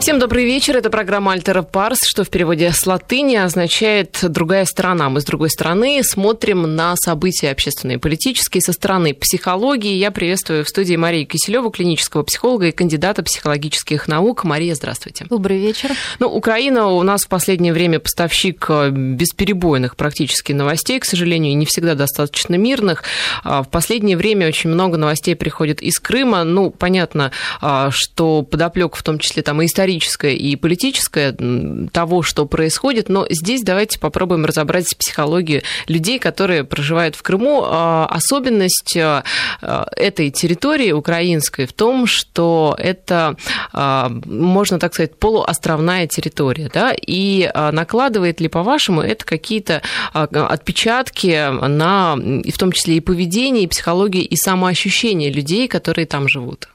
Всем добрый вечер. Это программа «Альтера Парс», что в переводе с латыни означает «другая сторона». Мы с другой стороны смотрим на события общественные и политические со стороны психологии. Я приветствую в студии Марию Киселеву, клинического психолога и кандидата психологических наук. Мария, здравствуйте. Добрый вечер. Ну, Украина у нас в последнее время поставщик э, бесперебойных практически новостей, к сожалению, и не всегда достаточно мирных. А в последнее время очень много новостей приходит из Крыма. Ну, понятно, а, что подоплек в том числе там и исторический историческое и политическое того, что происходит, но здесь давайте попробуем разобрать психологию людей, которые проживают в Крыму. А, особенность а, этой территории украинской в том, что это, а, можно так сказать, полуостровная территория, да, и накладывает ли, по-вашему, это какие-то отпечатки на, в том числе и поведение, и психологию, и самоощущение людей, которые там живут?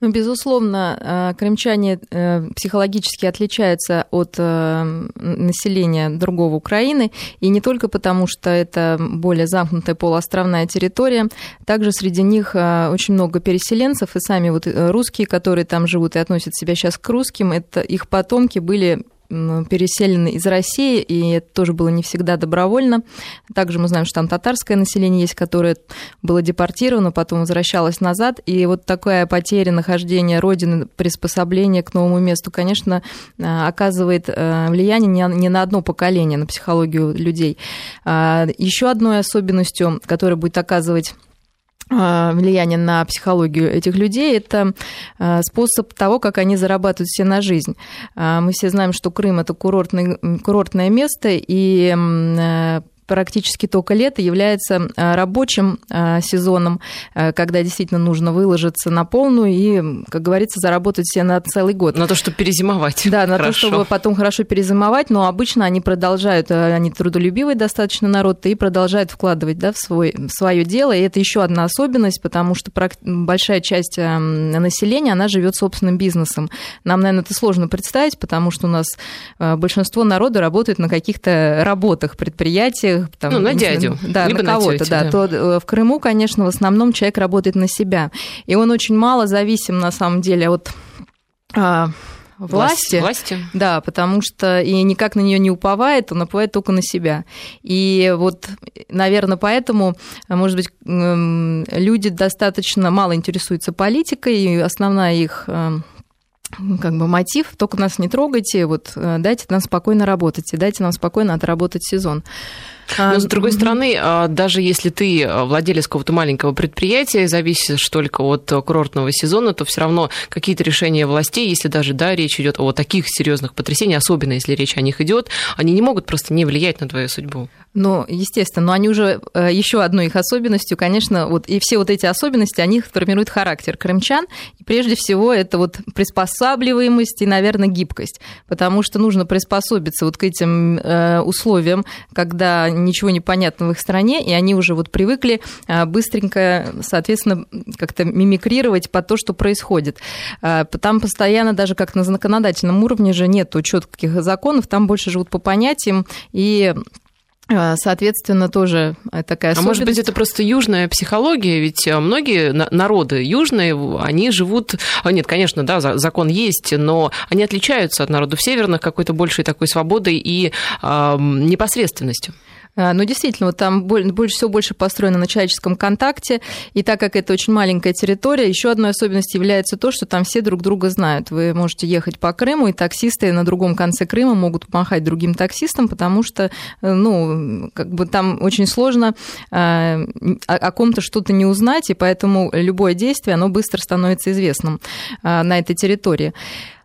Ну, безусловно, э, крымчане э, психологически отличаются от э, населения другого Украины, и не только потому, что это более замкнутая полуостровная территория, также среди них очень много переселенцев, и сами вот русские, которые там живут и относят себя сейчас к русским, это их потомки были переселены из России, и это тоже было не всегда добровольно. Также мы знаем, что там татарское население есть, которое было депортировано, потом возвращалось назад. И вот такая потеря нахождения родины, приспособление к новому месту, конечно, э, оказывает э, влияние не на одно поколение, на психологию людей. А, Еще одной особенностью, которая будет оказывать а, влияние на психологию этих людей, это а, способ того, как они зарабатывают себе на жизнь. А, мы все знаем, что Крым – это курортный, курортное место, и практически только лето является э, рабочим э, сезоном, э, когда действительно нужно выложиться на полную и, как говорится, заработать себе на целый год. На то, чтобы перезимовать. Да, на хорошо. то, чтобы потом хорошо перезимовать, но обычно они продолжают, они трудолюбивый достаточно народ, и продолжают вкладывать да, в, свой, в свое дело, и это еще одна особенность, потому что большая часть населения, она живет собственным бизнесом. Нам, наверное, это сложно представить, потому что у нас большинство народа работает на каких-то работах, предприятиях, там, ну, на дядю. Да, либо на кого-то, да, да. То э, в Крыму, конечно, в основном человек работает на себя. И он очень мало зависим, на самом деле, от а, власти. Власти. Да, потому что и никак на нее не уповает, он уповает только на себя. И вот, наверное, поэтому, может быть, люди достаточно мало интересуются политикой, и основная их э, как бы мотив, только нас не трогайте, вот э, дайте нам спокойно работать, и дайте нам спокойно отработать сезон. Но, с другой стороны, а, даже если ты владелец какого-то маленького предприятия, зависишь только от курортного сезона, то все равно какие-то решения властей, если даже да, речь идет о таких серьезных потрясениях, особенно если речь о них идет, они не могут просто не влиять на твою судьбу. Ну, естественно, но они уже э, еще одной их особенностью, конечно, вот и все вот эти особенности, они формируют характер крымчан. И прежде всего это вот приспосабливаемость и, наверное, гибкость, потому что нужно приспособиться вот к этим э, условиям, когда ничего не понятно в их стране, и они уже вот привыкли э, быстренько, соответственно, как-то мимикрировать по то, что происходит. Там постоянно даже как на законодательном уровне же нету четких законов, там больше живут по понятиям и а, соответственно, тоже такая особенность. А может быть, это просто южная психология? Ведь а, многие народы южные, они живут... А, нет, конечно, да, закон есть, но они отличаются от народов северных какой-то большей такой свободой и э, непосредственностью. А, ну, действительно, вот там больше всего больше построено на человеческом контакте, и так как это очень маленькая территория, еще одной особенностью является то, что там все друг друга знают. Вы можете ехать по Крыму, и таксисты на другом конце Крыма могут помахать другим таксистам, потому что, э, ну, как бы там очень сложно а, о, ком-то что-то не узнать, и поэтому любое действие, оно быстро становится известным а, на этой территории.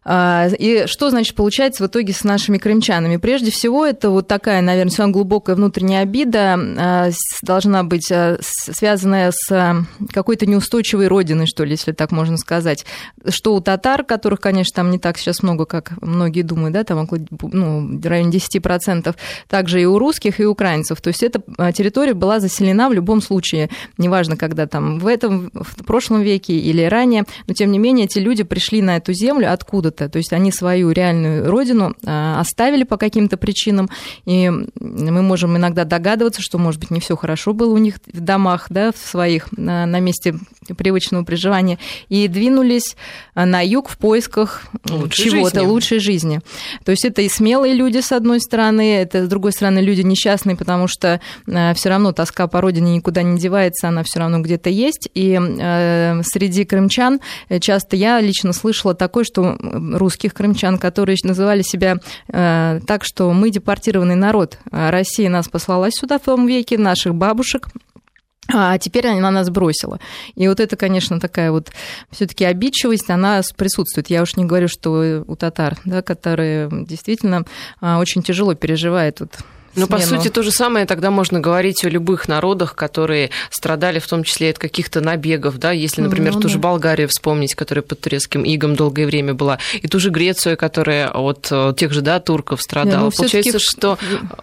А, и что, значит, получается в итоге с нашими крымчанами? Прежде всего, это вот такая, наверное, самая глубокая внутренняя обида а, должна быть а, связанная с какой-то неустойчивой родиной, что ли, если так можно сказать. Что у татар, которых, конечно, там не так сейчас много, как многие думают, да, там около, ну, в районе 10%, также и у русских, и у украинцев. То есть эта территория была заселена в любом случае, неважно, когда там в этом, в прошлом веке или ранее, но тем не менее эти люди пришли на эту землю откуда? Откуда-то. То есть они свою реальную родину оставили по каким-то причинам, и мы можем иногда догадываться, что, может быть, не все хорошо было у них в домах, да, в своих, на, месте привычного проживания, и двинулись на юг в поисках чего-то, лучшей жизни. То есть это и смелые люди, с одной стороны, это, с другой стороны, люди несчастные, потому что все равно тоска по родине никуда не девается, она все равно где-то есть. И среди крымчан часто я лично слышала такое, что русских крымчан, которые называли себя э, так, что мы депортированный народ. Россия нас послала сюда в том веке, наших бабушек, а теперь она на нас бросила. И вот это, конечно, такая вот все-таки обидчивость, она присутствует. Я уж не говорю, что у татар, да, которые действительно а, очень тяжело переживают вот ну, по сути, то же самое тогда можно говорить о любых народах, которые страдали в том числе от каких-то набегов, да, если, например, ну, ту да. же Болгарию вспомнить, которая под турецким игом долгое время была, и ту же Грецию, которая от э, тех же, да, турков страдала. Да, ну, Получается, что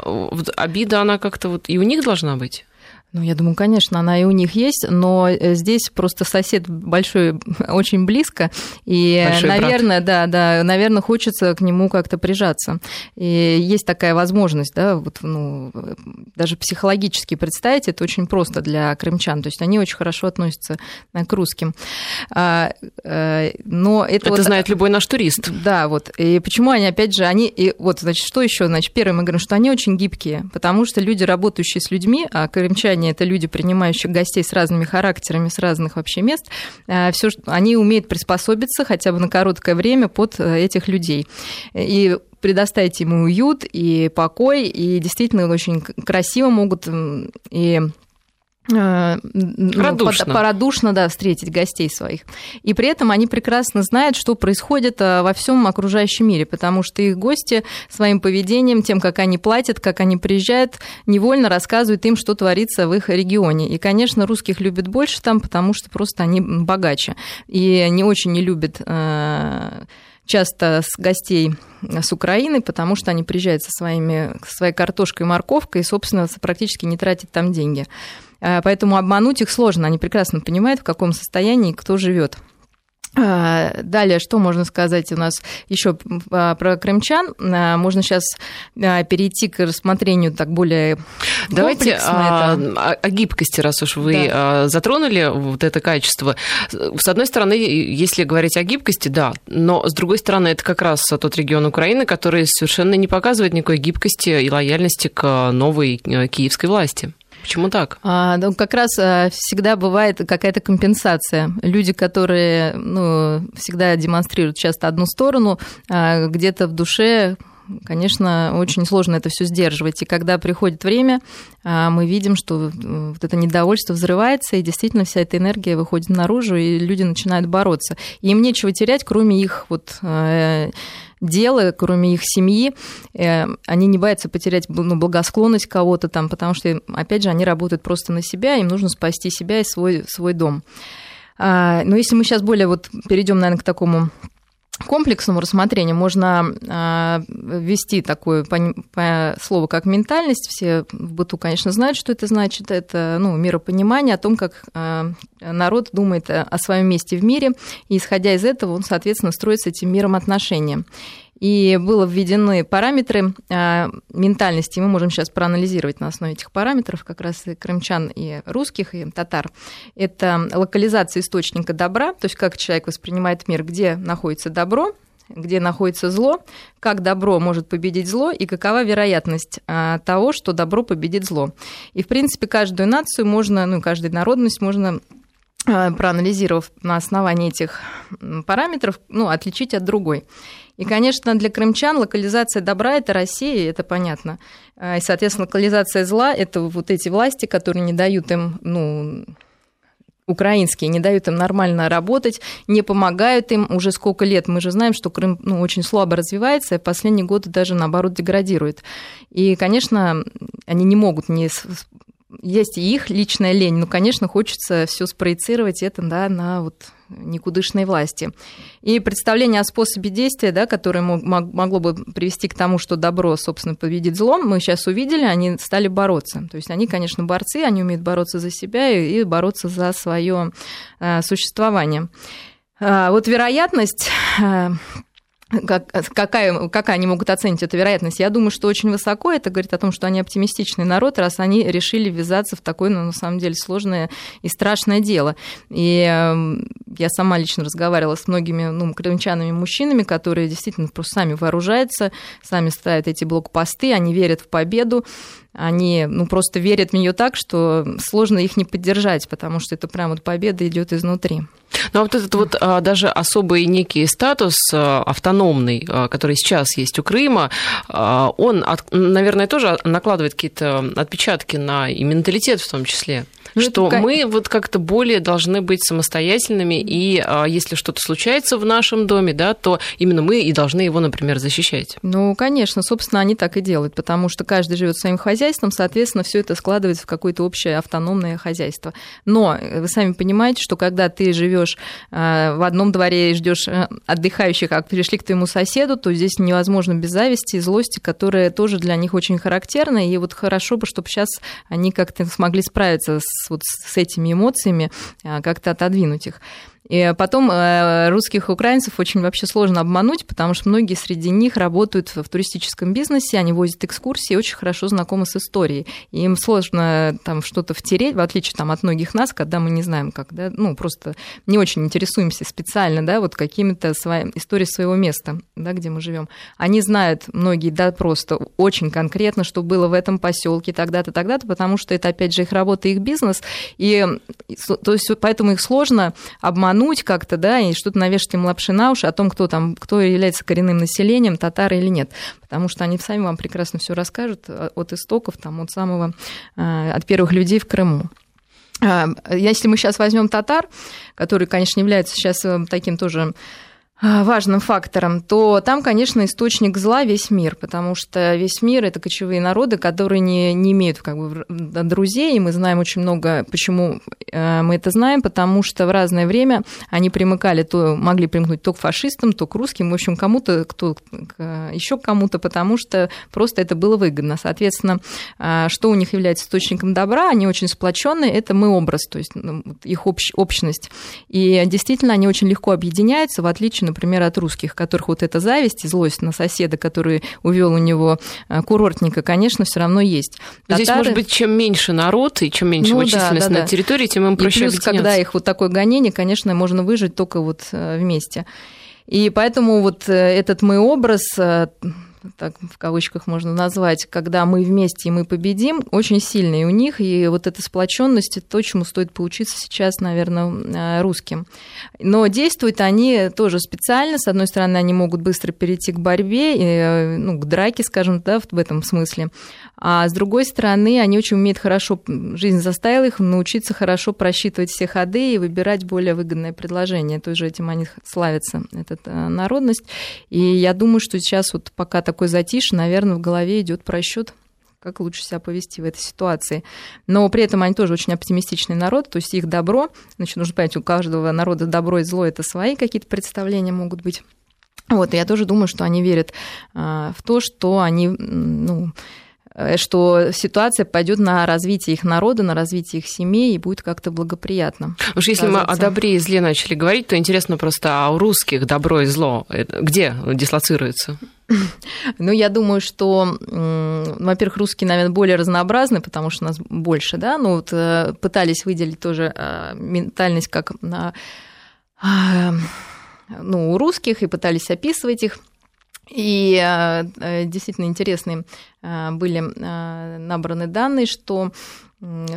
э, обида, она как-то вот и у них должна быть? Ну, я думаю, конечно, она и у них есть, но э, здесь просто сосед большой, очень близко, и, большой наверное, брат. да, да, наверное, хочется к нему как-то прижаться. И есть такая возможность, да, вот, ну, даже психологически представить, это очень просто для крымчан, то есть они очень хорошо относятся э, к русским. А, э, но это, это вот, знает любой наш турист. Да, вот. И почему они, опять же, они, и вот, значит, что еще? Значит, первое, мы говорим, что они очень гибкие, потому что люди, работающие с людьми, а крымчане крымчане это люди, принимающие гостей с разными характерами, с разных вообще мест, э, все, они умеют приспособиться хотя бы на короткое время под э, этих людей. И предоставить ему уют и покой, и действительно очень красиво могут и Радушно. Ну, Парадушно, да, встретить гостей своих. И при этом они прекрасно знают, что происходит э, во всем окружающем мире, потому что их гости своим поведением, тем, как они платят, как они приезжают, невольно рассказывают им, что творится в их регионе. И, конечно, русских любят больше там, потому что просто они богаче. И не очень не любят э, часто с гостей с Украины, потому что они приезжают со, своими, со своей картошкой и морковкой и, собственно, практически не тратят там деньги. Э, поэтому обмануть их сложно. Они прекрасно понимают, в каком состоянии кто живет. Э, далее, что можно сказать у нас еще а, про крымчан? Э, можно сейчас перейти к рассмотрению так более Давайте о, о гибкости, раз уж вы да. затронули вот это качество. С одной стороны, если говорить о гибкости, да, но с другой стороны, это как раз тот регион Украины, который совершенно не показывает никакой гибкости и лояльности к новой киевской власти. Почему так? А, ну, как раз а, всегда бывает какая-то компенсация. Люди, которые ну, всегда демонстрируют часто одну сторону, а, где-то в душе конечно, очень сложно это все сдерживать. И когда приходит время, а, мы видим, что вот это недовольство взрывается, и действительно вся эта энергия выходит наружу, и люди начинают бороться. И им нечего терять, кроме их вот а, дела, кроме их семьи, э, они не боятся потерять ну, благосклонность кого-то там, потому что, опять же, они работают просто на себя, им нужно спасти себя и свой, свой дом. А, но если мы сейчас более вот перейдем, наверное, к такому комплексному рассмотрению можно а, ввести такое слово, как ментальность. Все в быту, конечно, знают, что это значит. Это ну, миропонимание о том, как а, народ думает о своем месте в мире, и исходя из этого он, соответственно, строит с этим миром отношения и было введены параметры а, ментальности. Мы можем сейчас проанализировать на основе этих параметров как раз и крымчан, и русских, и татар. Это локализация источника добра, то есть как человек воспринимает мир, где находится добро, где находится зло, как добро может победить зло и какова вероятность а, того, что добро победит зло. И, в принципе, каждую нацию можно, ну, каждую народность можно а, проанализировав на основании этих параметров, ну, отличить от другой. И, конечно, для крымчан локализация добра – это Россия, это понятно. А, и, соответственно, локализация зла – это вот эти власти, которые не дают им, ну, украинские, не дают им нормально работать, не помогают им уже сколько лет. Мы же знаем, что Крым ну, очень слабо развивается, и последние годы даже, наоборот, деградирует. И, конечно, они не могут не есть и их личная лень, но, конечно, хочется все спроецировать это да, на вот никудышной власти. И представление о способе действия, да, которое могло бы привести к тому, что добро, собственно, победит зло, мы сейчас увидели, они стали бороться. То есть они, конечно, борцы, они умеют бороться за себя и бороться за свое э, существование. А, вот вероятность э, как, какая, какая они могут оценить эту вероятность? Я думаю, что очень высоко. Это говорит о том, что они оптимистичный народ, раз они решили ввязаться в такое, ну, на самом деле, сложное и страшное дело. И эм, я сама лично разговаривала с многими ну, крымчанами мужчинами, которые действительно просто сами вооружаются, сами ставят эти блокпосты, они верят в победу они ну, просто верят в нее так, что сложно их не поддержать, потому что это прям вот победа идет изнутри. Ну, а вот этот вот а, даже особый некий статус а, автономный, который сейчас есть у Крыма, он, наверное, тоже накладывает какие-то отпечатки на и менталитет в том числе. Ну, что это... мы вот как-то более должны быть самостоятельными, и если что-то случается в нашем доме, да, то именно мы и должны его, например, защищать. Ну, конечно, собственно, они так и делают, потому что каждый живет своим хозяйством, соответственно, все это складывается в какое-то общее автономное хозяйство. Но э, вы сами понимаете, что когда ты живешь э, в одном дворе и ждешь э, отдыхающих, а пришли к твоему соседу, то здесь невозможно без зависти и злости, которые тоже для них очень характерны. И вот хорошо бы, чтобы сейчас они как-то смогли справиться с, вот, с этими эмоциями, как-то отодвинуть их. И потом э, русских украинцев очень вообще сложно обмануть, потому что многие среди них работают в туристическом бизнесе, они возят экскурсии, очень хорошо знакомы с историей. Им сложно там что-то втереть, в отличие там, от многих нас, когда мы не знаем, как, да, ну, просто не очень интересуемся специально, да, вот какими-то своими историей своего места, да, где мы живем. Они знают, многие, да, просто очень конкретно, что было в этом поселке тогда-то, тогда-то, потому что это, опять же, их работа, их бизнес, и то есть поэтому их сложно обмануть обмануть как-то, да, и что-то навешать им лапши на уши о том, кто там, кто является коренным населением, татары или нет. Потому что они сами вам прекрасно все расскажут э, от истоков, там, от самого, э, от первых людей в Крыму. А, если мы сейчас возьмем татар, которые, конечно, являются сейчас э, таким тоже а, важным фактором, то там, конечно, источник зла весь мир, потому что весь мир это кочевые народы, которые не, не имеют как бы друзей, и мы знаем очень много, почему э, мы это знаем, потому что в разное время они примыкали, то могли примкнуть то к фашистам, то к русским, в общем, кому-то, кто еще кому-то, потому что просто это было выгодно. Соответственно, а, что у них является источником добра, они очень сплоченные, это мы образ, то есть ну, их общ, общность. И действительно, они очень легко объединяются, в отличие например, от русских, которых вот эта зависть и злость на соседа, который увел у него э, курортника, конечно, все равно есть. Татары... Здесь, может быть, чем меньше народ и чем меньше ну, его да, да, на да. территории, тем им проще и плюс, когда их вот такое гонение, конечно, можно выжить только вот э, вместе. И поэтому вот э, этот мой образ так в кавычках можно назвать, когда мы вместе и мы победим, очень сильный у них, и вот эта сплоченность, это то, чему стоит поучиться сейчас, наверное, э, русским. Но действуют они тоже специально, с одной стороны, они могут быстро перейти к борьбе, э, ну, к драке, скажем, да, в этом смысле, а с другой стороны, они очень умеют хорошо, жизнь заставила их научиться хорошо просчитывать все ходы и выбирать более выгодное предложение. Тоже этим они славятся, эта э, народность. И я думаю, что сейчас вот пока такой затишье, наверное, в голове идет просчет как лучше себя повести в этой ситуации. Но при этом они тоже очень оптимистичный народ, то есть их добро, значит, нужно понять, у каждого народа добро и зло это свои какие-то представления могут быть. Вот, я тоже думаю, что они верят а, в то, что они, ну, что ситуация пойдет на развитие их народа, на развитие их семей и будет как-то благоприятно. Уж если мы о добре и зле начали говорить, то интересно просто, а у русских добро и зло где дислоцируется? Ну, я думаю, что, во-первых, русские, наверное, более разнообразны, потому что нас больше, да, ну вот э, пытались выделить тоже э, ментальность как на ну, у русских и пытались описывать их. И действительно интересные были набраны данные, что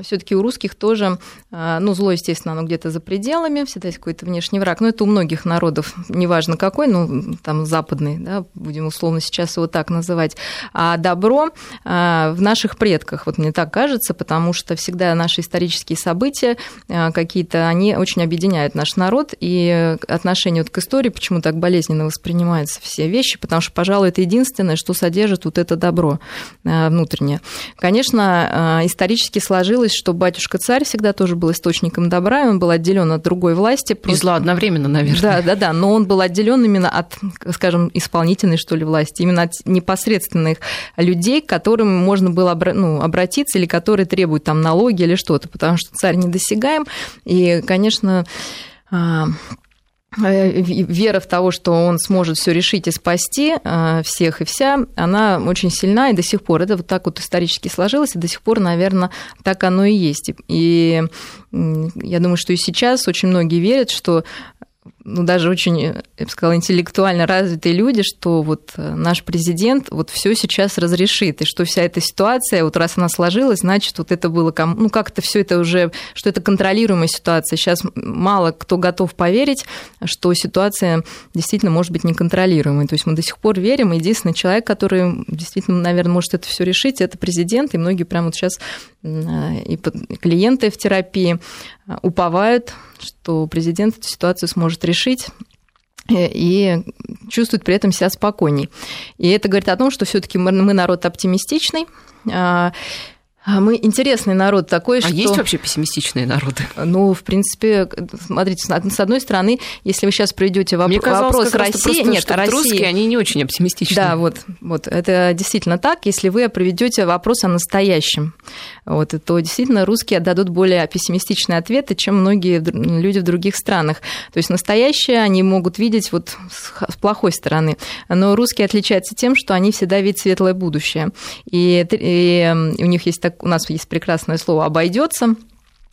все-таки у русских тоже, а, ну, зло, естественно, оно где-то за пределами, всегда есть какой-то внешний враг, но это у многих народов, неважно какой, ну, там, западный, да, будем условно сейчас его так называть, а добро а, в наших предках, вот мне так кажется, потому что всегда наши исторические события а, какие-то, они очень объединяют наш народ, и отношение вот к истории почему так болезненно воспринимаются все вещи, потому что, пожалуй, это единственное, что содержит вот это добро внутреннее. Конечно, исторически сложилось, что батюшка-царь всегда тоже был источником добра, и он был отделен от другой власти. Просто... И зла одновременно, наверное. Да, да, да, но он был отделен именно от, скажем, исполнительной, что ли, власти, именно от непосредственных людей, к которым можно было ну, обратиться или которые требуют там налоги или что-то, потому что царь недосягаем, и, конечно, а, вера в того, что он сможет все решить и спасти э, всех и вся, она очень сильна и до сих пор. Это вот так вот исторически сложилось, и до сих пор, наверное, так оно и есть. И я думаю, что и сейчас очень многие верят, что ну, даже очень, я бы сказала, интеллектуально развитые люди, что вот э, наш президент вот все сейчас разрешит, и что вся эта ситуация, вот раз она сложилась, значит, вот это было, ну, как-то все это уже, что это контролируемая ситуация. Сейчас мало кто готов поверить, что ситуация действительно может быть неконтролируемой. То есть мы до сих пор верим, единственный человек, который действительно, наверное, может это все решить, это президент, и многие прямо вот сейчас и клиенты в терапии уповают, что президент эту ситуацию сможет решить и чувствует при этом себя спокойней. И это говорит о том, что все-таки мы народ оптимистичный, а мы интересный народ такой, а что... есть вообще пессимистичные народы? Ну, в принципе, смотрите, с одной стороны, если вы сейчас придете воп... Мне казалось, вопрос России... Просто, нет, России... русские, они не очень оптимистичны. Да, вот, вот, это действительно так. Если вы проведете вопрос о настоящем, вот, то действительно русские отдадут более пессимистичные ответы, чем многие люди в других странах. То есть настоящее они могут видеть вот с плохой стороны. Но русские отличаются тем, что они всегда видят светлое будущее. И, и у них есть так у нас есть прекрасное слово обойдется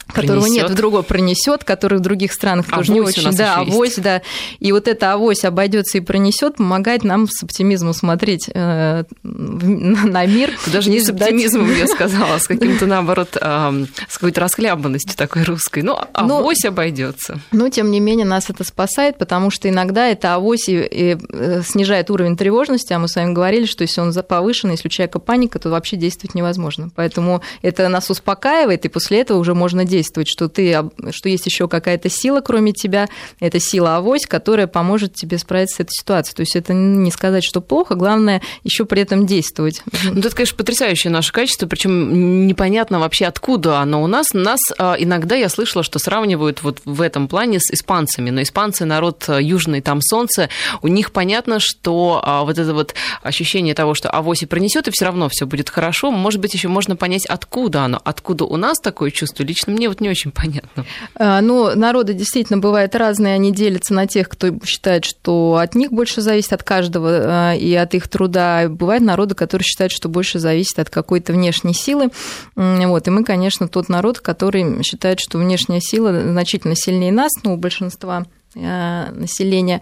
которого пронесет. нет в другой пронесет, который в других странах тоже не очень. Да, авось, да. И вот эта авось обойдется и пронесет, помогает нам с оптимизмом смотреть э, на мир. Даже не с оптимизмом, я сказала, с каким-то, наоборот, э, с какой-то расхлябанностью такой русской. Ну, ну авось но, обойдется. Но, тем не менее, нас это спасает, потому что иногда это авось и, и э, снижает уровень тревожности, а мы с вами говорили, что если он повышен, если у человека паника, то вообще действовать невозможно. Поэтому это нас успокаивает, и после этого уже можно действовать действовать, что, ты, что есть еще какая-то сила, кроме тебя, это сила авось, которая поможет тебе справиться с этой ситуацией. То есть это не сказать, что плохо, главное еще при этом действовать. Ну, это, конечно, потрясающее наше качество, причем непонятно вообще, откуда оно у нас. Нас а, иногда я слышала, что сравнивают вот в этом плане с испанцами, но испанцы народ а, южный, там солнце, у них понятно, что а, вот это вот ощущение того, что авось и пронесет, и все равно все будет хорошо, может быть, еще можно понять, откуда оно, откуда у нас такое чувство. Лично мне мне вот не очень понятно. А, ну, народы действительно бывают разные, они делятся на тех, кто считает, что от них больше зависит от каждого а, и от их труда. Бывают народы, которые считают, что больше зависит от какой-то внешней силы. Вот. И мы, конечно, тот народ, который считает, что внешняя сила значительно сильнее нас, ну, у большинства а, населения.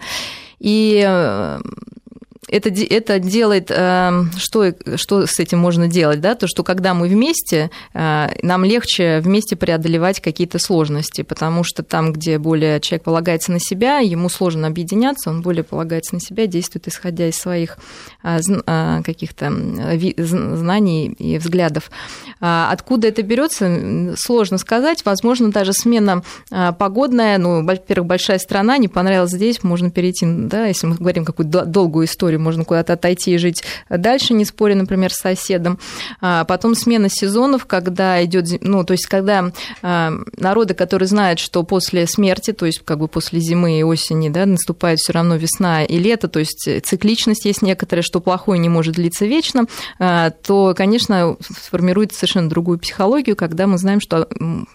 И это, это делает, эм, что, что с этим можно делать, да, то, что когда мы вместе, э, нам легче вместе преодолевать какие-то сложности, потому что там, где более человек полагается на себя, ему сложно объединяться, он более полагается на себя, действует исходя из своих э, э, каких-то знаний и взглядов. А откуда это берется, сложно сказать. Возможно, даже смена погодная, ну, во-первых, большая страна, не понравилась здесь, можно перейти, да, если мы говорим какую-то долгую историю, можно куда-то отойти и жить дальше, не споря, например, с соседом. А потом смена сезонов, когда идет, ну, то есть когда а, народы, которые знают, что после смерти, то есть как бы после зимы и осени, да, наступает все равно весна и лето, то есть цикличность есть некоторая, что плохое не может длиться вечно, а, то, конечно, сформирует совершенно другую психологию, когда мы знаем, что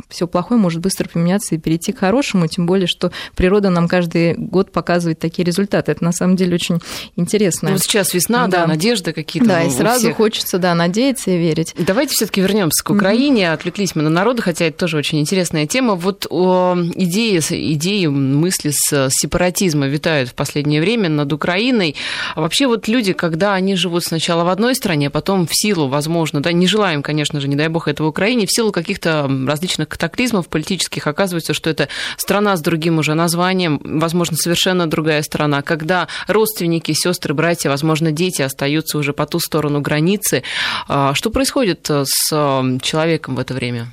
все плохое может быстро поменяться и перейти к хорошему, тем более, что природа нам каждый год показывает такие результаты. Это на самом деле очень интересно интересное. Ну, сейчас весна, да, да надежды какие-то. Да, и сразу всех. хочется, да, надеяться и верить. Давайте все-таки вернемся к Украине. Mm-hmm. Отвлеклись мы на народы, хотя это тоже очень интересная тема. Вот о, идеи, идеи, мысли с сепаратизма витают в последнее время над Украиной. А вообще вот люди, когда они живут сначала в одной стране, а потом в силу, возможно, да, не желаем, конечно же, не дай бог этого Украине, в силу каких-то различных катаклизмов политических оказывается, что это страна с другим уже названием, возможно, совершенно другая страна, когда родственники, сестры, братья, возможно, дети остаются уже по ту сторону границы. А, что происходит э, с человеком в это время?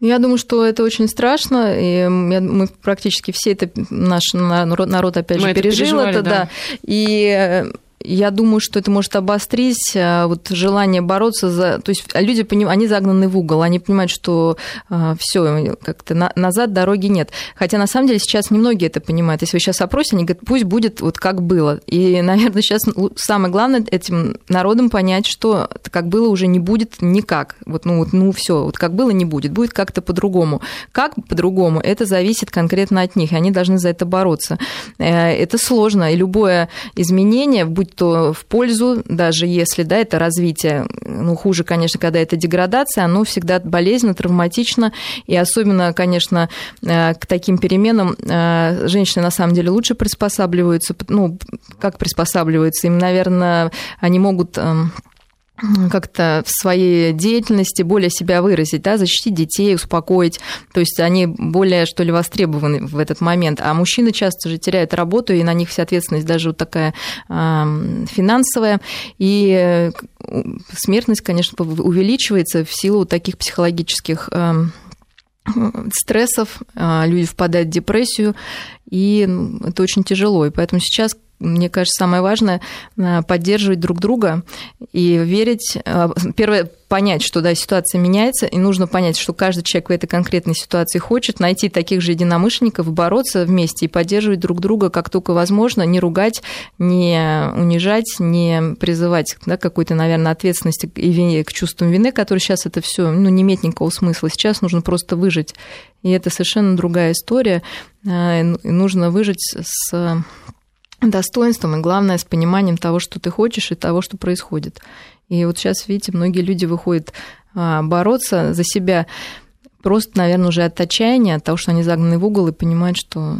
Я думаю, что это очень страшно, и мы практически все это, наш народ, опять мы же, пережил это, да. да. И я думаю, что это может обострить э, вот желание бороться за... То есть люди, они загнаны в угол, они понимают, что э, все, как-то на, назад дороги нет. Хотя на самом деле сейчас немногие это понимают. Если вы сейчас опросите, они говорят, пусть будет вот как было. И, наверное, сейчас самое главное этим народам понять, что как было уже не будет никак. Вот, ну, вот, ну все, вот как было не будет, будет как-то по-другому. Как по-другому, это зависит конкретно от них, и они должны за это бороться. Э, это сложно, и любое изменение, будь то в пользу, даже если да, это развитие, ну, хуже, конечно, когда это деградация, оно всегда болезненно, травматично, и особенно, конечно, э, к таким переменам э, женщины на самом деле лучше приспосабливаются, ну, как приспосабливаются, им, наверное, они могут эм, как-то в своей деятельности более себя выразить, да, защитить детей, успокоить. То есть они более, что ли, востребованы в этот момент. А мужчины часто же теряют работу, и на них вся ответственность даже вот такая э, финансовая. И э, смертность, конечно, увеличивается в силу таких психологических э, стрессов, люди впадают в депрессию, и это очень тяжело. И поэтому сейчас мне кажется, самое важное э, поддерживать друг друга и верить. Э, первое, понять, что да, ситуация меняется, и нужно понять, что каждый человек в этой конкретной ситуации хочет найти таких же единомышленников, бороться вместе и поддерживать друг друга как только возможно, не ругать, не унижать, не призывать да, какой-то, наверное, ответственности и вине, к чувствам вины, которые сейчас это все ну, не имеет никакого смысла. Сейчас нужно просто выжить. И это совершенно другая история. Э, нужно выжить с достоинством и, главное, с пониманием того, что ты хочешь и того, что происходит. И вот сейчас, видите, многие люди выходят а, бороться за себя просто, наверное, уже от отчаяния, от того, что они загнаны в угол и понимают, что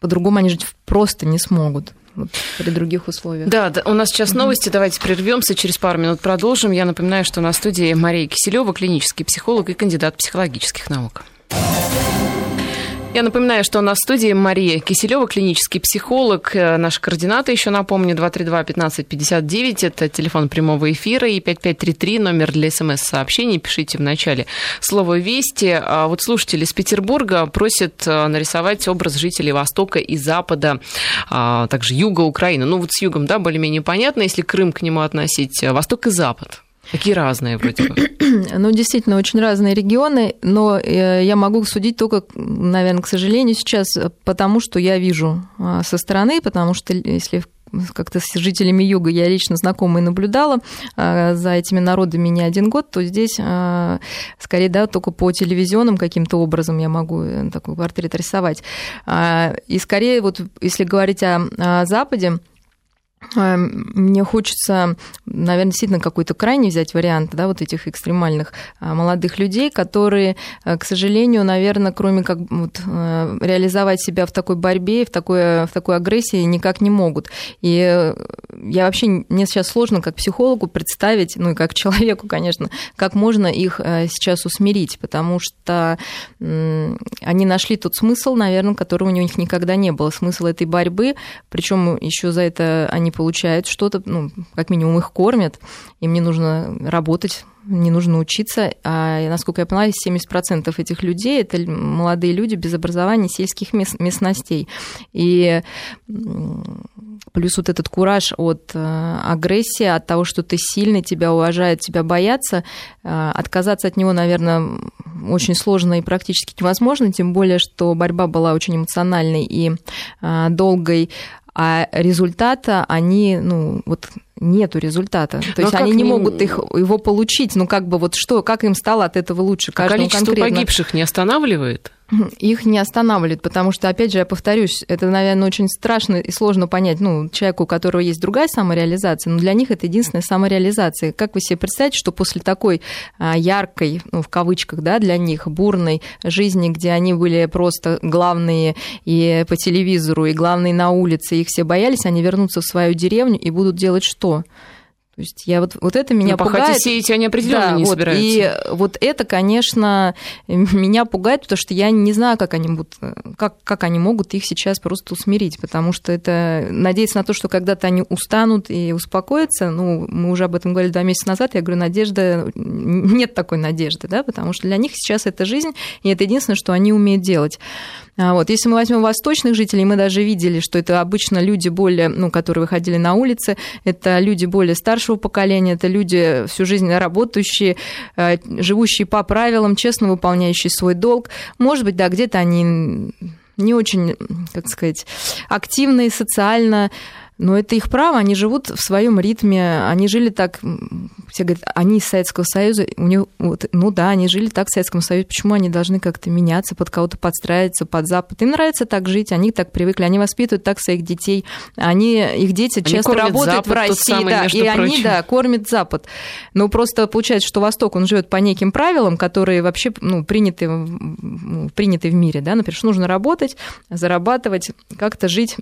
по-другому они жить просто не смогут вот, при других условиях. Да, да, у нас сейчас новости, давайте прервемся, через пару минут продолжим. Я напоминаю, что на студии Мария Киселева, клинический психолог и кандидат психологических наук. Я напоминаю, что у нас в студии Мария Киселева, клинический психолог. Э, Наши координаты еще напомню, 232-1559, это телефон прямого эфира, и 5533, номер для смс-сообщений. Пишите в начале слово «Вести». А вот слушатели из Петербурга просят э, нарисовать образ жителей Востока и Запада, а также Юга Украины. Ну вот с Югом, да, более-менее понятно, если Крым к нему относить. Э, Восток и Запад. Какие разные вроде бы? Ну, действительно, очень разные регионы, но э, я могу судить только, наверное, к сожалению, сейчас, потому что я вижу а, со стороны, потому что если как-то с жителями юга я лично знакома и наблюдала а, за этими народами не один год, то здесь а, скорее, да, только по телевизионным каким-то образом я могу э, такой портрет рисовать. И скорее, вот если говорить о Западе, мне хочется, наверное, действительно какой-то крайний взять вариант, да, вот этих экстремальных а, молодых людей, которые, э, к сожалению, наверное, кроме как вот, э, реализовать себя в такой борьбе, в такой, в такой агрессии никак не могут. И э, я вообще, мне сейчас сложно как психологу представить, ну и как человеку, конечно, как можно их сейчас усмирить, потому что они нашли тот смысл, наверное, которого у них никогда не было, смысл этой борьбы, причем еще за это они получают что-то, ну, как минимум их кормят, им не нужно работать, не нужно учиться. А, насколько я поняла, 70% этих людей – это молодые люди без образования сельских местностей. И плюс вот этот кураж от э, агрессии, от того, что ты сильный, тебя уважают, тебя боятся, э, отказаться от него, наверное, очень сложно и практически невозможно, тем более, что борьба была очень эмоциональной и э, долгой а результата они, ну, вот нету результата. То Но есть они не могут их, его получить. Ну, как бы вот что, как им стало от этого лучше? А количество конкретно. погибших не останавливает? их не останавливает, потому что, опять же, я повторюсь, это, наверное, очень страшно и сложно понять, ну, человеку, у которого есть другая самореализация, но для них это единственная самореализация. Как вы себе представляете, что после такой а, яркой, ну, в кавычках, да, для них бурной жизни, где они были просто главные и по телевизору, и главные на улице, их все боялись, они вернутся в свою деревню и будут делать что? То есть я вот, вот это меня Но ну, пугает. сеять они определенно да, не вот, собираются. И вот это, конечно, меня пугает, потому что я не знаю, как они, будут, как, как они могут их сейчас просто усмирить, потому что это надеяться на то, что когда-то они устанут и успокоятся, ну, мы уже об этом говорили два месяца назад, я говорю, надежда, нет такой надежды, да, потому что для них сейчас это жизнь, и это единственное, что они умеют делать. А вот. Если мы возьмем восточных жителей, мы даже видели, что это обычно люди более, ну, которые выходили на улицы, это люди более старшего поколения, это люди всю жизнь работающие, э, живущие по правилам, честно выполняющие свой долг. Может быть, да, где-то они не очень, как сказать, активные социально, но это их право, они живут в своем ритме, они жили так, все говорят, они из Советского Союза, у них, вот, ну да, они жили так в Советском Союзе, почему они должны как-то меняться, под кого-то подстраиваться, под Запад? Им нравится так жить, они так привыкли, они воспитывают так своих детей, они, их дети они часто работают Запад, в России, самый, да, и прочим. они, да, кормят Запад. Но просто получается, что Восток, он живет по неким правилам, которые вообще ну, приняты, приняты в мире, да, например, что нужно работать, зарабатывать, как-то жить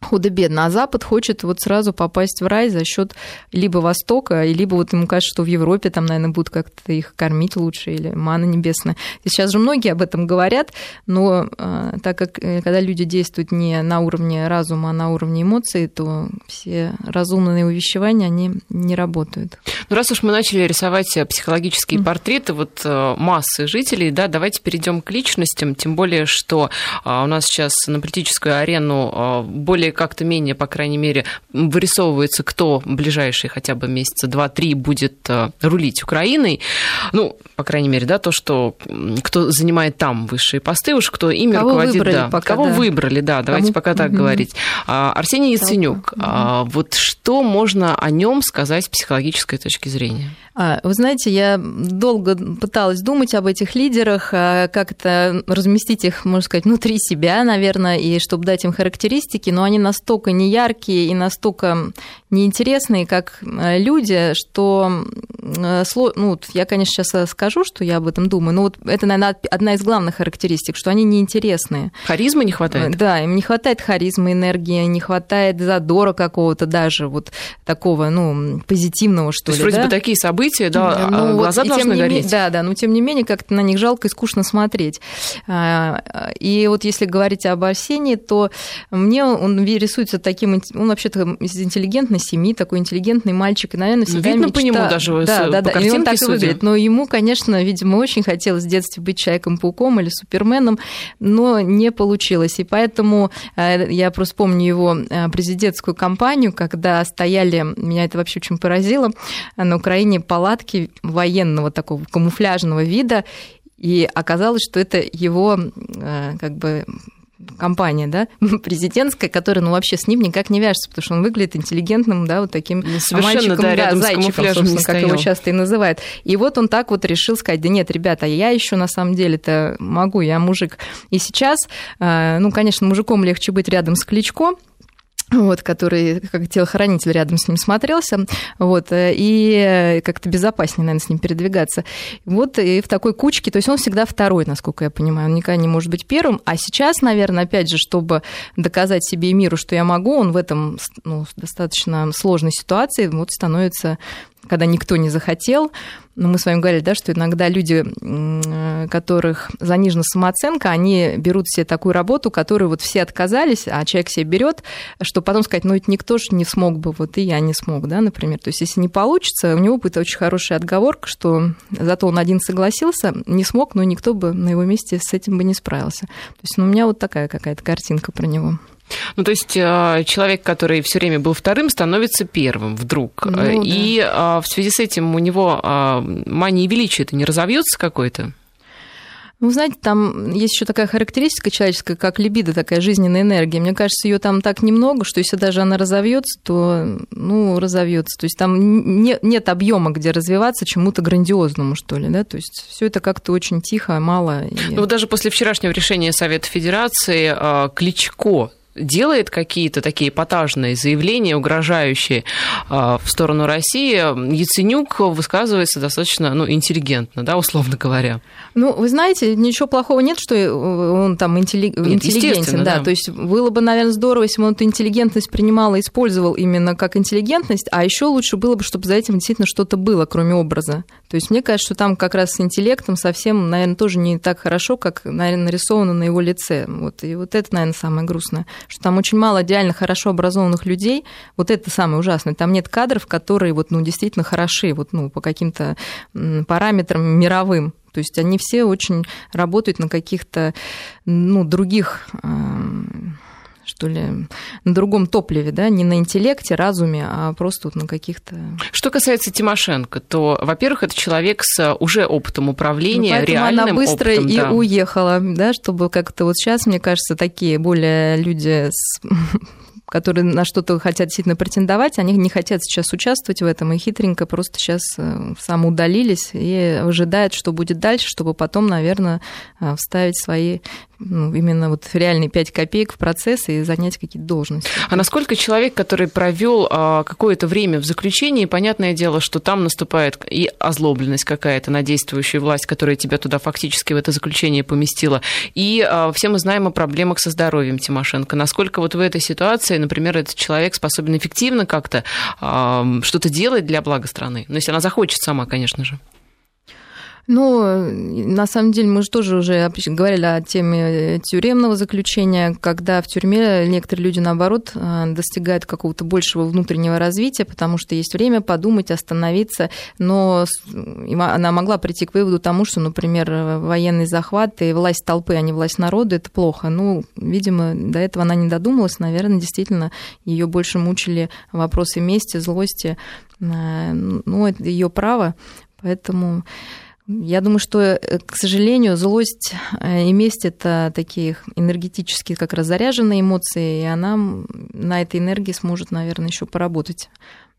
худо-бедно, а Запад хочет вот сразу попасть в рай за счет либо Востока, либо вот ему кажется, что в Европе там, наверное, будут как-то их кормить лучше, или мана небесная. Сейчас же многие об этом говорят, но э, так как э, когда люди действуют не на уровне разума, а на уровне эмоций, то все разумные увещевания, они не работают. Ну, раз уж мы начали рисовать психологические mm-hmm. портреты вот э, массы жителей, да, давайте перейдем к личностям, тем более, что у нас сейчас на политическую арену более как-то менее, по крайней мере, вырисовывается, кто в ближайшие хотя бы месяца два-три будет э, рулить Украиной. Ну, по крайней мере, да, то, что кто занимает там высшие посты, уж кто ими Кого руководит, выбрали да. пока, Кого да. выбрали, да, давайте Кому? пока так Мгм. говорить. А, Арсений Яценюк, Мгм. а, вот что можно о нем сказать с психологической точки зрения? А, Вы знаете, я долго пыталась думать об этих лидерах, а, как-то разместить их, можно сказать, внутри себя, наверное, и чтобы дать им характеристики, но они настолько неяркие и настолько неинтересные, как э, люди, что э, ну, я, конечно, сейчас скажу, что я об этом думаю, но вот это, наверное, одна из главных характеристик, что они неинтересные. Харизмы не хватает? Да, им не хватает харизмы, энергии, не хватает задора какого-то даже вот такого, ну, позитивного, что То есть ли, вроде да? бы такие события, да, а Ну, вот, глаза должны гореть. менее- Да, да, но тем не менее как-то на них жалко и скучно смотреть. А, И вот если говорить об Арсении, то мне он рисуется таким, он вообще-то из интеллигентной семьи, такой интеллигентный мальчик, и, наверное, всегда видно по мечта- нему даже, да, с- да, по да, и он так и выглядит. Но ему, конечно, видимо, очень хотелось в детстве быть Человеком-пауком или Суперменом, но не получилось. И поэтому э, я просто помню его э, президентскую кампанию, когда стояли, меня это вообще очень поразило, на Украине палатки военного такого камуфляжного вида, и оказалось, что это его э, как бы компания, да, президентская, которая, ну, вообще с ним никак не вяжется, потому что он выглядит интеллигентным, да, вот таким Ну, совершенно, мальчиком, да, рядом с зайчиком, собственно, как его часто и называют. И вот он так вот решил сказать, да нет, ребята, я еще на самом деле-то могу, я мужик. И сейчас, э, ну, конечно, мужиком легче быть рядом с Кличко, вот, который как телохранитель рядом с ним смотрелся, вот, э, и как-то безопаснее, наверное, с ним передвигаться. Вот, и в такой кучке, то есть он всегда второй, насколько я понимаю, он никогда не может быть первым, а сейчас, наверное, опять же, чтобы доказать себе и миру, что я могу, он в этом ну, достаточно сложной ситуации вот становится когда никто не захотел. Но мы с вами говорили, да, что иногда люди, м, которых занижена самооценка, они берут себе такую работу, которую вот все отказались, а человек себе берет, что потом сказать, ну, это никто же не смог бы, вот и я не смог, да, например. То есть, если не получится, у него будет очень хорошая отговорка, что зато он один согласился, не смог, но никто бы на его месте с этим бы не справился. То есть, ну, у меня вот такая какая-то картинка про него. Ну, то есть э, человек, который все время был вторым, становится первым вдруг. Ну, Э, да. И э, в связи с этим у него э, мания величия это не разовьется какой-то? Ну, знаете, там есть еще такая характеристика человеческая, как либидо, такая жизненная энергия. Мне кажется, ее там так немного, что если даже она разовьется, то, ну, разовьется. То есть там не- нет объема, где развиваться чему-то грандиозному, что ли, да. То есть все это как-то очень тихо, мало. и- Ну, вот даже после вчерашнего решения Совета Федерации э, Кличко делает какие-то такие эпатажные заявления, угрожающие э, в сторону России, Яценюк высказывается достаточно ну, интеллигентно, да, условно говоря. Ну, вы знаете, ничего плохого нет, что он там интелли- интеллигентен, естественно, да. да. То есть было бы, наверное, здорово, если бы он эту интеллигентность принимал и использовал именно как интеллигентность, а еще лучше было бы, чтобы за этим действительно что-то было, кроме образа. То есть мне кажется, что там как раз с интеллектом совсем, наверное, тоже не так хорошо, как, наверное, нарисовано на его лице. Вот. И вот это, наверное, самое грустное, что там очень мало идеально хорошо образованных людей. Вот это самое ужасное. Там нет кадров, которые вот, ну, действительно хороши вот, ну, по каким-то параметрам мировым. То есть они все очень работают на каких-то ну, других что ли, на другом топливе, да, не на интеллекте, разуме, а просто вот на каких-то... Что касается Тимошенко, то, во-первых, это человек с уже опытом управления, ну, реальным она быстро опытом, и да. уехала, да, чтобы как-то вот сейчас, мне кажется, такие более люди с которые на что-то хотят действительно претендовать, они не хотят сейчас участвовать в этом и хитренько просто сейчас э, самоудалились и ожидают, что будет дальше, чтобы потом, наверное, э, вставить свои ну, именно вот реальные 5 копеек в процесс и занять какие-то должности. А насколько человек, который провел а, какое-то время в заключении, понятное дело, что там наступает и озлобленность какая-то на действующую власть, которая тебя туда фактически в это заключение поместила, и а, все мы знаем о проблемах со здоровьем Тимошенко. Насколько вот в этой ситуации, например, этот человек способен эффективно как-то а, что-то делать для блага страны? Ну, если она захочет сама, конечно же. Ну, на самом деле, мы же тоже уже говорили о теме тюремного заключения, когда в тюрьме некоторые люди, наоборот, э, достигают какого-то большего внутреннего развития, потому что есть время подумать, остановиться, но она могла прийти к выводу тому, что, например, военный захват и власть толпы, а не власть народа, это плохо. Ну, видимо, до этого она не додумалась, наверное, действительно, ее больше мучили вопросы мести, злости, э, ну, это ее право, поэтому я думаю, что, э, к сожалению, злость э, и месть – это такие энергетически как раз заряженные эмоции, и она на этой энергии сможет, наверное, еще поработать.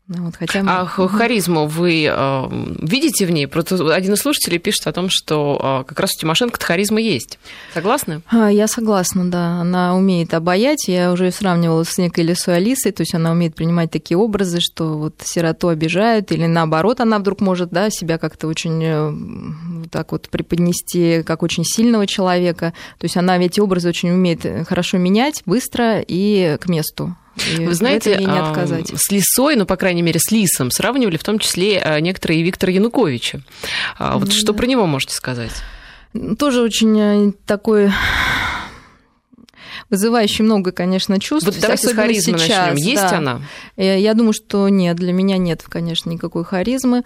Ну вот, хотя мы... А харизму вы э, видите в ней? Просто один из слушателей пишет о том, что э, как раз у Тимошенко харизма есть. Согласны? А, я согласна, да. Она умеет обаять. Я уже сравнивала с некой Лисой Алисой, то есть она умеет принимать такие образы, что вот сироту обижают, или наоборот, она вдруг может да, себя как-то очень э, вот так вот преподнести, как очень сильного человека. То есть она эти образы очень умеет хорошо менять, быстро и к месту. И Вы знаете, не отказать. с лисой, ну, по крайней мере, с лисом сравнивали в том числе а, некоторые Виктора Януковича. А вот mm-hmm. что про него можете сказать? Тоже очень э, такой вызывающий много, конечно, чувств. Вот давайте с харизмы сейчас, начнем. Есть да. она? Э, я думаю, что нет, для меня нет, конечно, никакой харизмы.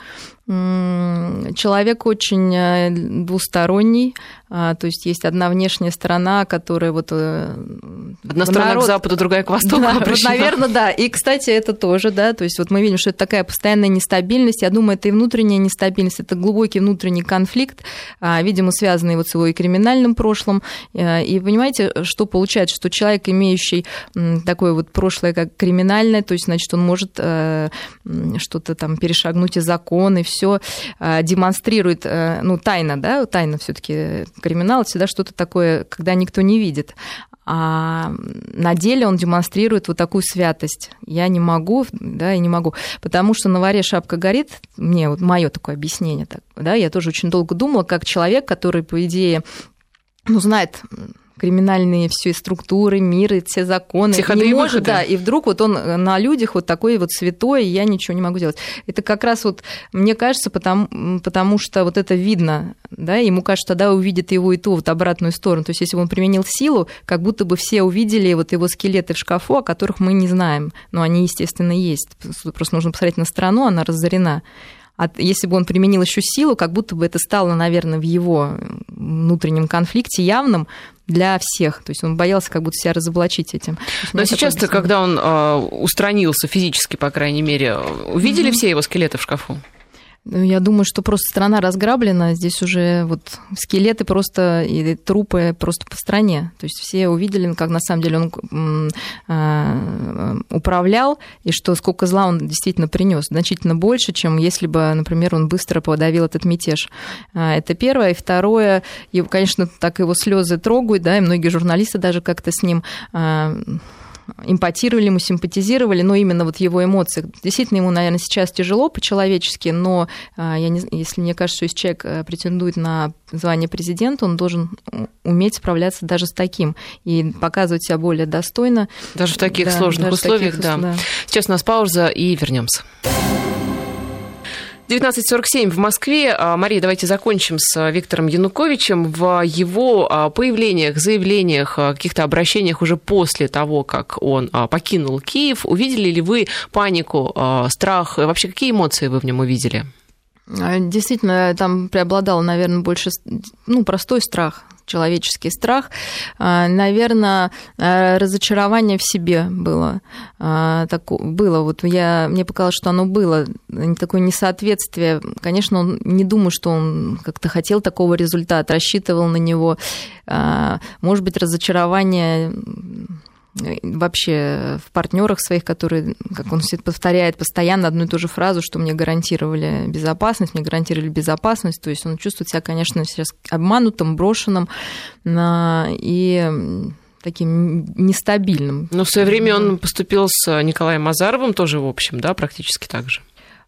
Человек очень э, двусторонний, а, то есть есть одна внешняя сторона, которая вот... Э, одна сторона народ... к западу, другая к востоку. Да, вот, наверное, да. И, кстати, это тоже, да, то есть вот мы видим, что это такая постоянная нестабильность. Я думаю, это и внутренняя нестабильность, это глубокий внутренний конфликт, а, видимо, связанный вот с его и криминальным прошлым. И понимаете, что получается, что человек, имеющий такое вот прошлое как криминальное, то есть, значит, он может что-то там перешагнуть и закон, и все э, демонстрирует, э, ну, тайна, да, тайна все таки криминал, всегда что-то такое, когда никто не видит. А на деле он демонстрирует вот такую святость. Я не могу, да, я не могу. Потому что на варе шапка горит, мне вот мое такое объяснение, так, да, я тоже очень долго думала, как человек, который, по идее, ну, знает криминальные все структуры, миры, все законы. Не и может, выходы. да, и вдруг вот он на людях вот такой вот святой, и я ничего не могу делать. Это как раз вот, мне кажется, потому, потому что вот это видно, да, ему кажется, тогда увидит его и ту вот обратную сторону. То есть если бы он применил силу, как будто бы все увидели вот его скелеты в шкафу, о которых мы не знаем. Но они, естественно, есть. Просто нужно посмотреть на страну, она разорена. А если бы он применил еще силу, как будто бы это стало, наверное, в его внутреннем конфликте явным, для всех. То есть он боялся как будто себя разоблачить этим. Но сейчас-то, когда он э, устранился физически, по крайней мере, увидели mm-hmm. все его скелеты в шкафу? Ну, я думаю, что просто страна разграблена, здесь уже вот скелеты просто и трупы просто по стране. То есть все увидели, как на самом деле он а, управлял, и что сколько зла он действительно принес, значительно больше, чем если бы, например, он быстро подавил этот мятеж. А, это первое. И второе, конечно, так его слезы трогают, да, и многие журналисты даже как-то с ним импатировали ему, симпатизировали, но именно вот его эмоции. Действительно, ему, наверное, сейчас тяжело по-человечески, но а, я не, если мне кажется, что если человек э, претендует на звание президента, он должен уметь справляться даже с таким и показывать себя более достойно. Даже в таких да, сложных условиях, таких, да. да. Сейчас у нас пауза и вернемся. 19.47 в Москве. А, Мария, давайте закончим с а, Виктором Януковичем. В его а, появлениях, заявлениях, каких-то обращениях уже после того, как он покинул Киев, увидели ли вы панику, страх? Вообще, какие эмоции вы в нем увидели? А, действительно, там преобладал, наверное, больше ну, простой страх, человеческий страх. А, наверное, а, разочарование в себе было. было. Вот я, мне показалось, что оно было. Такое несоответствие. Конечно, он не думаю, что он как-то хотел такого результата, рассчитывал на него. Может быть, разочарование вообще в партнерах своих, которые, как он повторяет постоянно одну и ту же фразу, что мне гарантировали безопасность, мне гарантировали безопасность, то есть он чувствует себя, конечно, сейчас обманутым, брошенным и таким нестабильным. Но в свое время он поступил с Николаем Азаровым тоже, в общем, да, практически так же.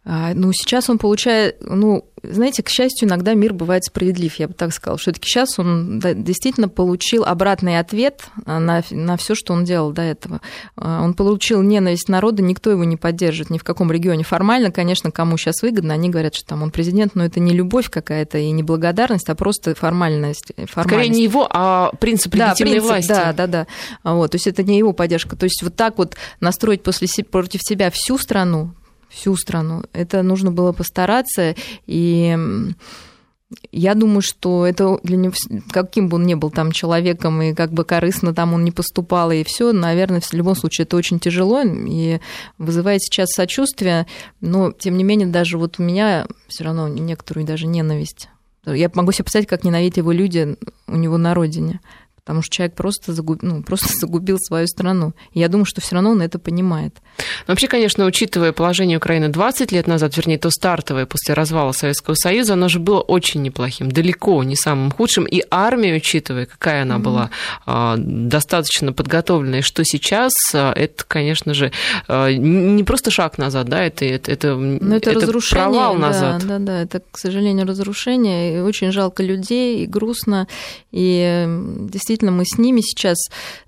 А, ну, сейчас он получает, ну, знаете, к счастью, иногда мир бывает справедлив, я бы так сказала. Все-таки сейчас он действительно получил обратный ответ а, на, на все, что он делал до этого. А, он получил ненависть народа, никто его не поддержит ни в каком регионе. Формально, конечно, кому сейчас выгодно, они говорят, что там он президент, но это не любовь какая-то и не благодарность, а просто формальность. формальность. Скорее не его, а принцип легитимной да, принцип, власти. Да, да, да. Вот, то есть это не его поддержка. То есть вот так вот настроить после, против себя всю страну, всю страну. Это нужно было постараться, и я думаю, что это для него, каким бы он ни был там человеком, и как бы корыстно там он не поступал, и все, наверное, в любом случае это очень тяжело, и вызывает сейчас сочувствие, но, тем не менее, даже вот у меня все равно некоторую даже ненависть. Я могу себе представить, как ненавидят его люди у него на родине потому что человек просто, загуб, ну, просто загубил свою страну. И я думаю, что все равно он это понимает. Но вообще, конечно, учитывая положение Украины 20 лет назад, вернее, то стартовое после развала Советского Союза, оно же было очень неплохим, далеко не самым худшим. И армия, учитывая, какая она mm-hmm. была а, достаточно подготовленная, что сейчас, а, это, конечно же, а, не просто шаг назад, да, это, это, это, Но это, это разрушение, провал назад. Да, да, да, это, к сожалению, разрушение. И очень жалко людей, и грустно, и действительно действительно мы с ними сейчас,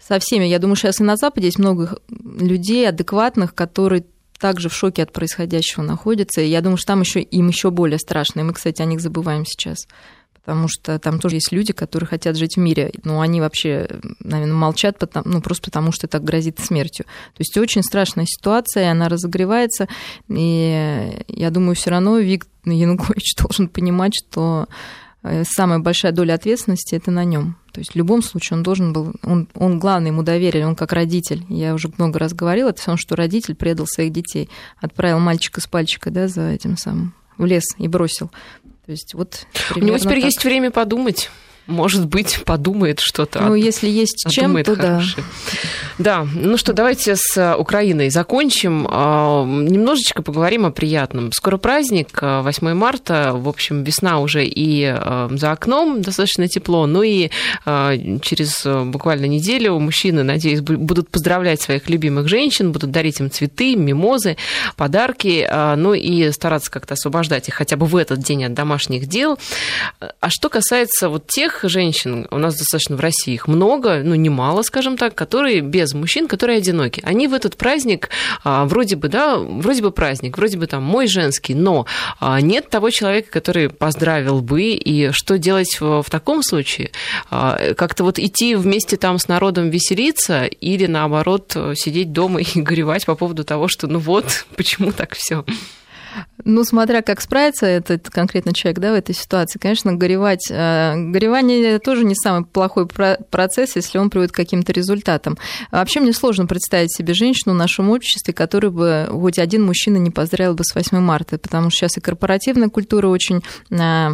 со всеми, я думаю, сейчас и на Западе есть много людей адекватных, которые также в шоке от происходящего находятся. И я думаю, что там еще им еще более страшно. И мы, кстати, о них забываем сейчас. Потому что там тоже есть люди, которые хотят жить в мире, но они вообще, наверное, молчат, потому, ну, просто потому что так грозит смертью. То есть очень страшная ситуация, она разогревается. И я думаю, все равно Виктор Янукович должен понимать, что Э, самая большая доля ответственности это на нем. То есть в любом случае он должен был, он, он главный, ему доверили, он как родитель. Я уже много раз говорила, это все, что родитель предал своих детей, отправил мальчика с пальчика, да, за этим самым в лес и бросил. То есть вот У него теперь так. есть время подумать может быть, подумает что-то. Ну, если есть чем, то хорошее. да. Да, ну что, давайте с Украиной закончим. А, немножечко поговорим о приятном. Скоро праздник, 8 а, марта, в общем, весна уже и а, за окном достаточно тепло, ну и через буквально неделю мужчины, надеюсь, будут поздравлять своих любимых женщин, будут дарить им цветы, мимозы, подарки, ну и стараться как-то освобождать их хотя бы в этот день от домашних дел. А что касается вот тех женщин, у нас достаточно в России их много, ну, немало, скажем так, которые без мужчин, которые одиноки. Они в этот праздник а, вроде бы, да, вроде бы праздник, вроде бы там мой женский, но а, нет того человека, который поздравил бы, и что делать в, в таком случае? А, как-то вот идти вместе там с народом веселиться или наоборот сидеть дома и горевать по поводу того, что ну вот, почему так все? Ну, смотря как справится этот конкретно человек да, в этой ситуации, конечно, горевать. Э, горевание тоже не самый плохой процесс, если он приводит к каким-то результатам. Вообще мне сложно представить себе женщину в нашем обществе, которую бы хоть один мужчина не поздравил бы с 8 марта, потому что сейчас и корпоративная культура очень э,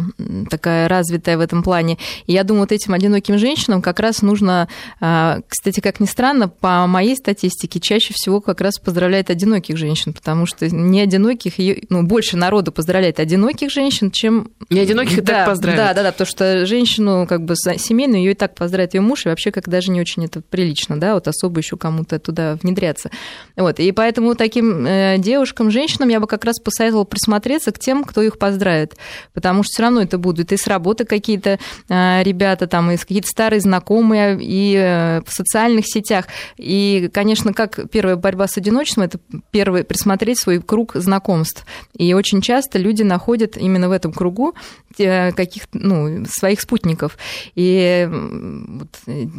такая развитая в этом плане. И я думаю, вот этим одиноким женщинам как раз нужно, э, кстати, как ни странно, по моей статистике, чаще всего как раз поздравляет одиноких женщин, потому что не одиноких, ну, больше народу поздравляет одиноких женщин, чем... Не одиноких да, так поздравят. Да, да, да, потому что женщину как бы семейную ее и так поздравит ее муж, и вообще как даже не очень это прилично, да, вот особо еще кому-то туда внедряться. Вот, и поэтому таким э, девушкам, женщинам я бы как раз посоветовала присмотреться к тем, кто их поздравит, потому что все равно это будут и с работы какие-то э, ребята, там, и какие-то старые знакомые, и э, в социальных сетях. И, конечно, как первая борьба с одиночеством, это первый присмотреть свой круг знакомств. И очень часто люди находят именно в этом кругу каких ну, своих спутников. И вот,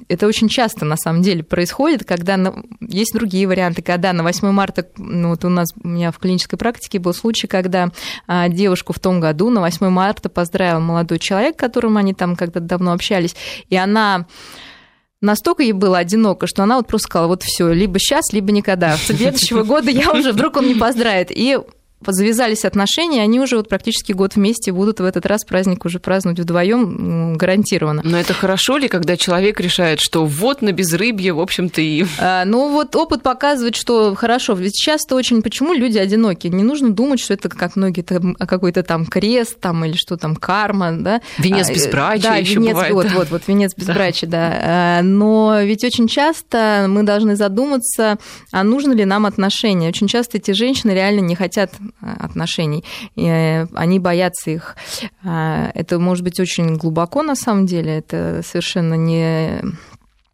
это очень часто на самом деле происходит, когда на... есть другие варианты, когда на 8 марта, ну, вот у нас у меня в клинической практике был случай, когда а, девушку в том году на 8 марта поздравил молодой человек, с которым они там когда-то давно общались, и она настолько ей было одиноко, что она вот просто сказала, вот все, либо сейчас, либо никогда. В следующего года я уже вдруг он не поздравит. И завязались отношения, они уже вот практически год вместе будут в этот раз праздник уже праздновать вдвоем гарантированно. Но это хорошо ли, когда человек решает, что вот на безрыбье, в общем-то, и... А, ну вот опыт показывает, что хорошо. Ведь часто очень... Почему люди одиноки? Не нужно думать, что это, как многие, там, какой-то там крест там, или что там, карма, да? Венец а, безбрачия да, еще венец, бывает. Вот, вот, вот, венец безбрачия, да. да. А, но ведь очень часто мы должны задуматься, а нужно ли нам отношения. Очень часто эти женщины реально не хотят отношений. Э, они боятся их. А, это может быть очень глубоко на самом деле. Это совершенно не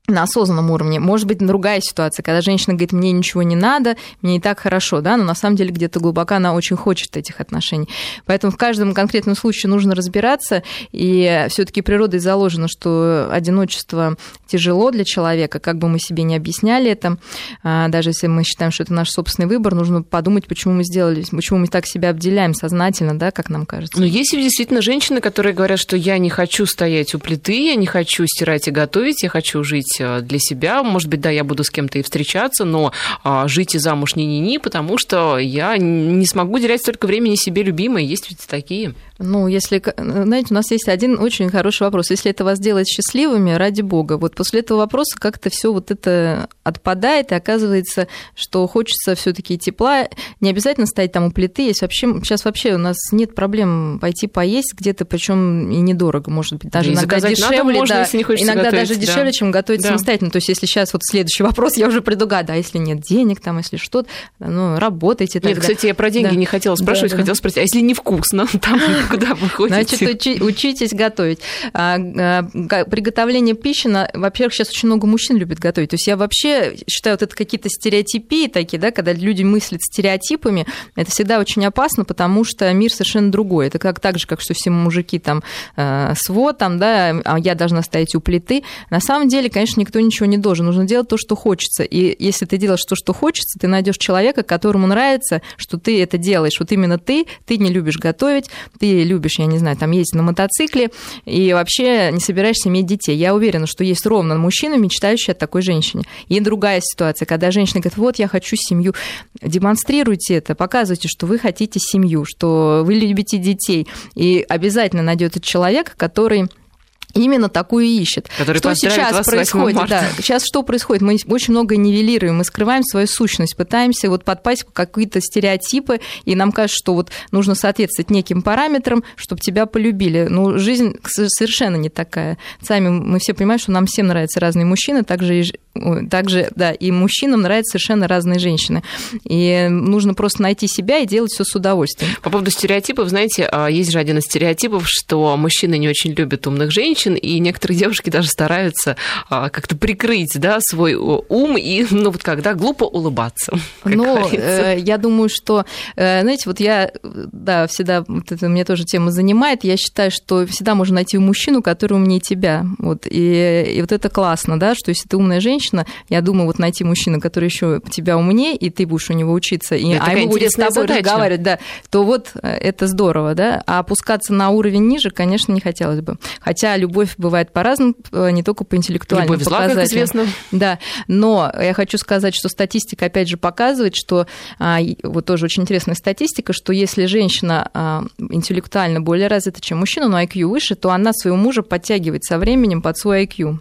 на осознанном уровне. Может быть, другая ситуация, когда женщина говорит, мне ничего не надо, мне и так хорошо, да, но на самом деле где-то глубоко она очень хочет этих отношений. Поэтому в каждом конкретном случае нужно разбираться, и все таки природой заложено, что одиночество тяжело для человека, как бы мы себе не объясняли это, а, даже если мы считаем, что это наш собственный выбор, нужно подумать, почему мы сделали, почему мы так себя обделяем сознательно, да, как нам кажется. Но есть действительно женщины, которые говорят, что я не хочу стоять у плиты, я не хочу стирать и готовить, я хочу жить жить э, для себя. Может быть, да, я буду с кем-то и встречаться, но а, жить и замуж ни-ни-ни, потому что я не смогу уделять столько времени себе любимой. Есть ведь такие. Ну, если, знаете, у нас есть один очень хороший вопрос. Если это вас делает счастливыми, ради бога, вот после этого вопроса как-то все вот это отпадает, и оказывается, что хочется все таки тепла. Не обязательно стоять там у плиты. Есть вообще, сейчас вообще у нас нет проблем пойти поесть где-то, причем и недорого, может быть, даже и иногда дешевле. Надо, можно, да, если не иногда готовить, даже дешевле, да. чем готовить да. самостоятельно. То есть, если сейчас вот следующий вопрос, я уже предугадаю, да, если нет денег, там, если что-то, ну, работайте. Нет, кстати, я про деньги да. не хотела спрашивать, да, хотела спросить, а если невкусно, там куда вы ходите? Значит, учи, учитесь готовить. А, а, приготовление пищи, на, во-первых, сейчас очень много мужчин любят готовить. То есть я вообще считаю, вот это какие-то стереотипии такие, да, когда люди мыслят стереотипами, это всегда очень опасно, потому что мир совершенно другой. Это как так же, как что все мужики там э, свод, там, да, а я должна стоять у плиты. На самом деле, конечно, никто ничего не должен. Нужно делать то, что хочется. И если ты делаешь то, что хочется, ты найдешь человека, которому нравится, что ты это делаешь. Вот именно ты, ты не любишь готовить, ты любишь, я не знаю, там ездить на мотоцикле и вообще не собираешься иметь детей. Я уверена, что есть ровно мужчина, мечтающий о такой женщине. И другая ситуация, когда женщина говорит, вот я хочу семью, демонстрируйте это, показывайте, что вы хотите семью, что вы любите детей, и обязательно найдется человек, который именно такую ищет. Который что сейчас происходит? Да, сейчас что происходит? Мы очень много нивелируем, мы скрываем свою сущность, пытаемся вот подпасть в какие-то стереотипы, и нам кажется, что вот нужно соответствовать неким параметрам, чтобы тебя полюбили. Но жизнь совершенно не такая. Сами мы все понимаем, что нам всем нравятся разные мужчины, также и, также, да, и мужчинам нравятся совершенно разные женщины. И нужно просто найти себя и делать все с удовольствием. По поводу стереотипов, знаете, а, есть же один из стереотипов, что мужчины не очень любят умных женщин, и некоторые девушки даже стараются а, как-то прикрыть да, свой ум и, ну, вот когда глупо улыбаться. Ну, э, я думаю, что, э, знаете, вот я, да, всегда, вот это меня тоже тема занимает, я считаю, что всегда можно найти мужчину, который умнее тебя, вот, и, и вот это классно, да, что если ты умная женщина, я думаю, вот найти мужчину, который еще тебя умнее, и ты будешь у него учиться, и, а ему будет с тобой задача. разговаривать, да, то вот э, это здорово, да, а опускаться на уровень ниже, конечно, не хотелось бы. Хотя любовь бывает по-разному, э, не только по интеллектуальным любовь зла, показателям. как известно. Да, но я хочу сказать, что статистика, опять же, показывает, что а, вот тоже очень интересная статистика, что если женщина а, интеллектуально более развита, чем мужчина, но IQ выше, то она своего мужа подтягивает со временем под свой IQ.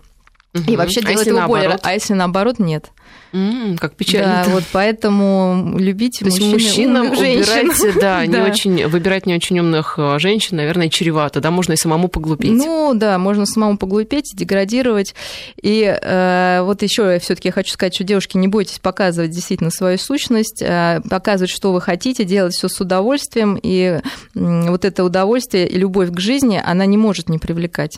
Угу. И вообще а делает его наоборот? более... А если наоборот, нет. Mm, как печально. Да, вот поэтому любите То есть мужчинам убирать, да, не очень, выбирать не очень умных э, женщин, наверное, чревато, да, можно и самому поглупеть. Ну, да, можно самому поглупеть, деградировать. И э, вот еще все-таки я хочу сказать, что девушки, не бойтесь показывать действительно свою сущность, э, показывать, что вы хотите, делать все с удовольствием, и э, вот это удовольствие и любовь к жизни, она не может не привлекать.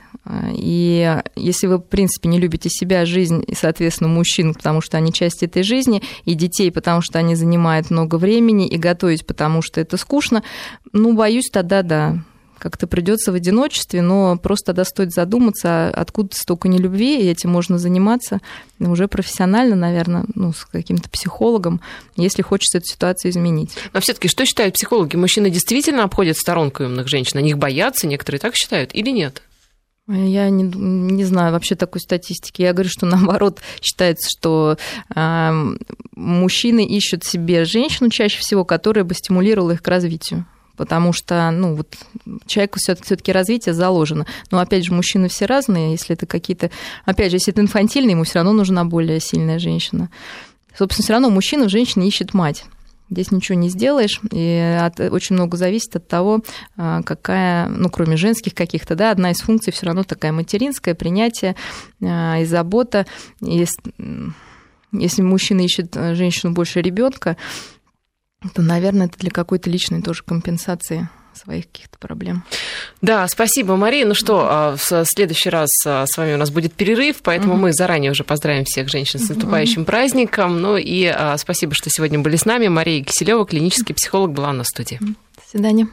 И если вы, в принципе, не любите себя, жизнь и, соответственно, мужчин, потому что они чаще часть этой жизни, и детей, потому что они занимают много времени, и готовить, потому что это скучно, ну, боюсь, тогда да, как-то придется в одиночестве, но просто тогда стоит задуматься, откуда столько нелюбви, и этим можно заниматься уже профессионально, наверное, ну, с каким-то психологом, если хочется эту ситуацию изменить. Но все-таки что считают психологи? Мужчины действительно обходят сторонку умных женщин? Они их боятся, некоторые так считают или нет? Я не, не знаю вообще такой статистики. Я говорю, что наоборот считается, что э, мужчины ищут себе женщину чаще всего, которая бы стимулировала их к развитию потому что, ну, вот человеку все-таки развитие заложено. Но, опять же, мужчины все разные, если это какие-то... Опять же, если это инфантильный, ему все равно нужна более сильная женщина. Собственно, все равно мужчина в женщине ищет мать. Здесь ничего не сделаешь, и от, очень много зависит от того, а, какая, ну, кроме женских каких-то, да, одна из функций все равно такая материнская, принятие а, и забота. И если мужчина ищет э, женщину больше ребенка, то, наверное, это для какой-то личной тоже компенсации своих каких-то проблем. Да, спасибо, Мария. Ну что, а, в следующий раз а, с вами у нас будет перерыв, поэтому мы заранее уже поздравим всех женщин с наступающим праздником. Ну и а, спасибо, что сегодня были с нами. Мария Киселева, клинический психолог, была на студии. До свидания.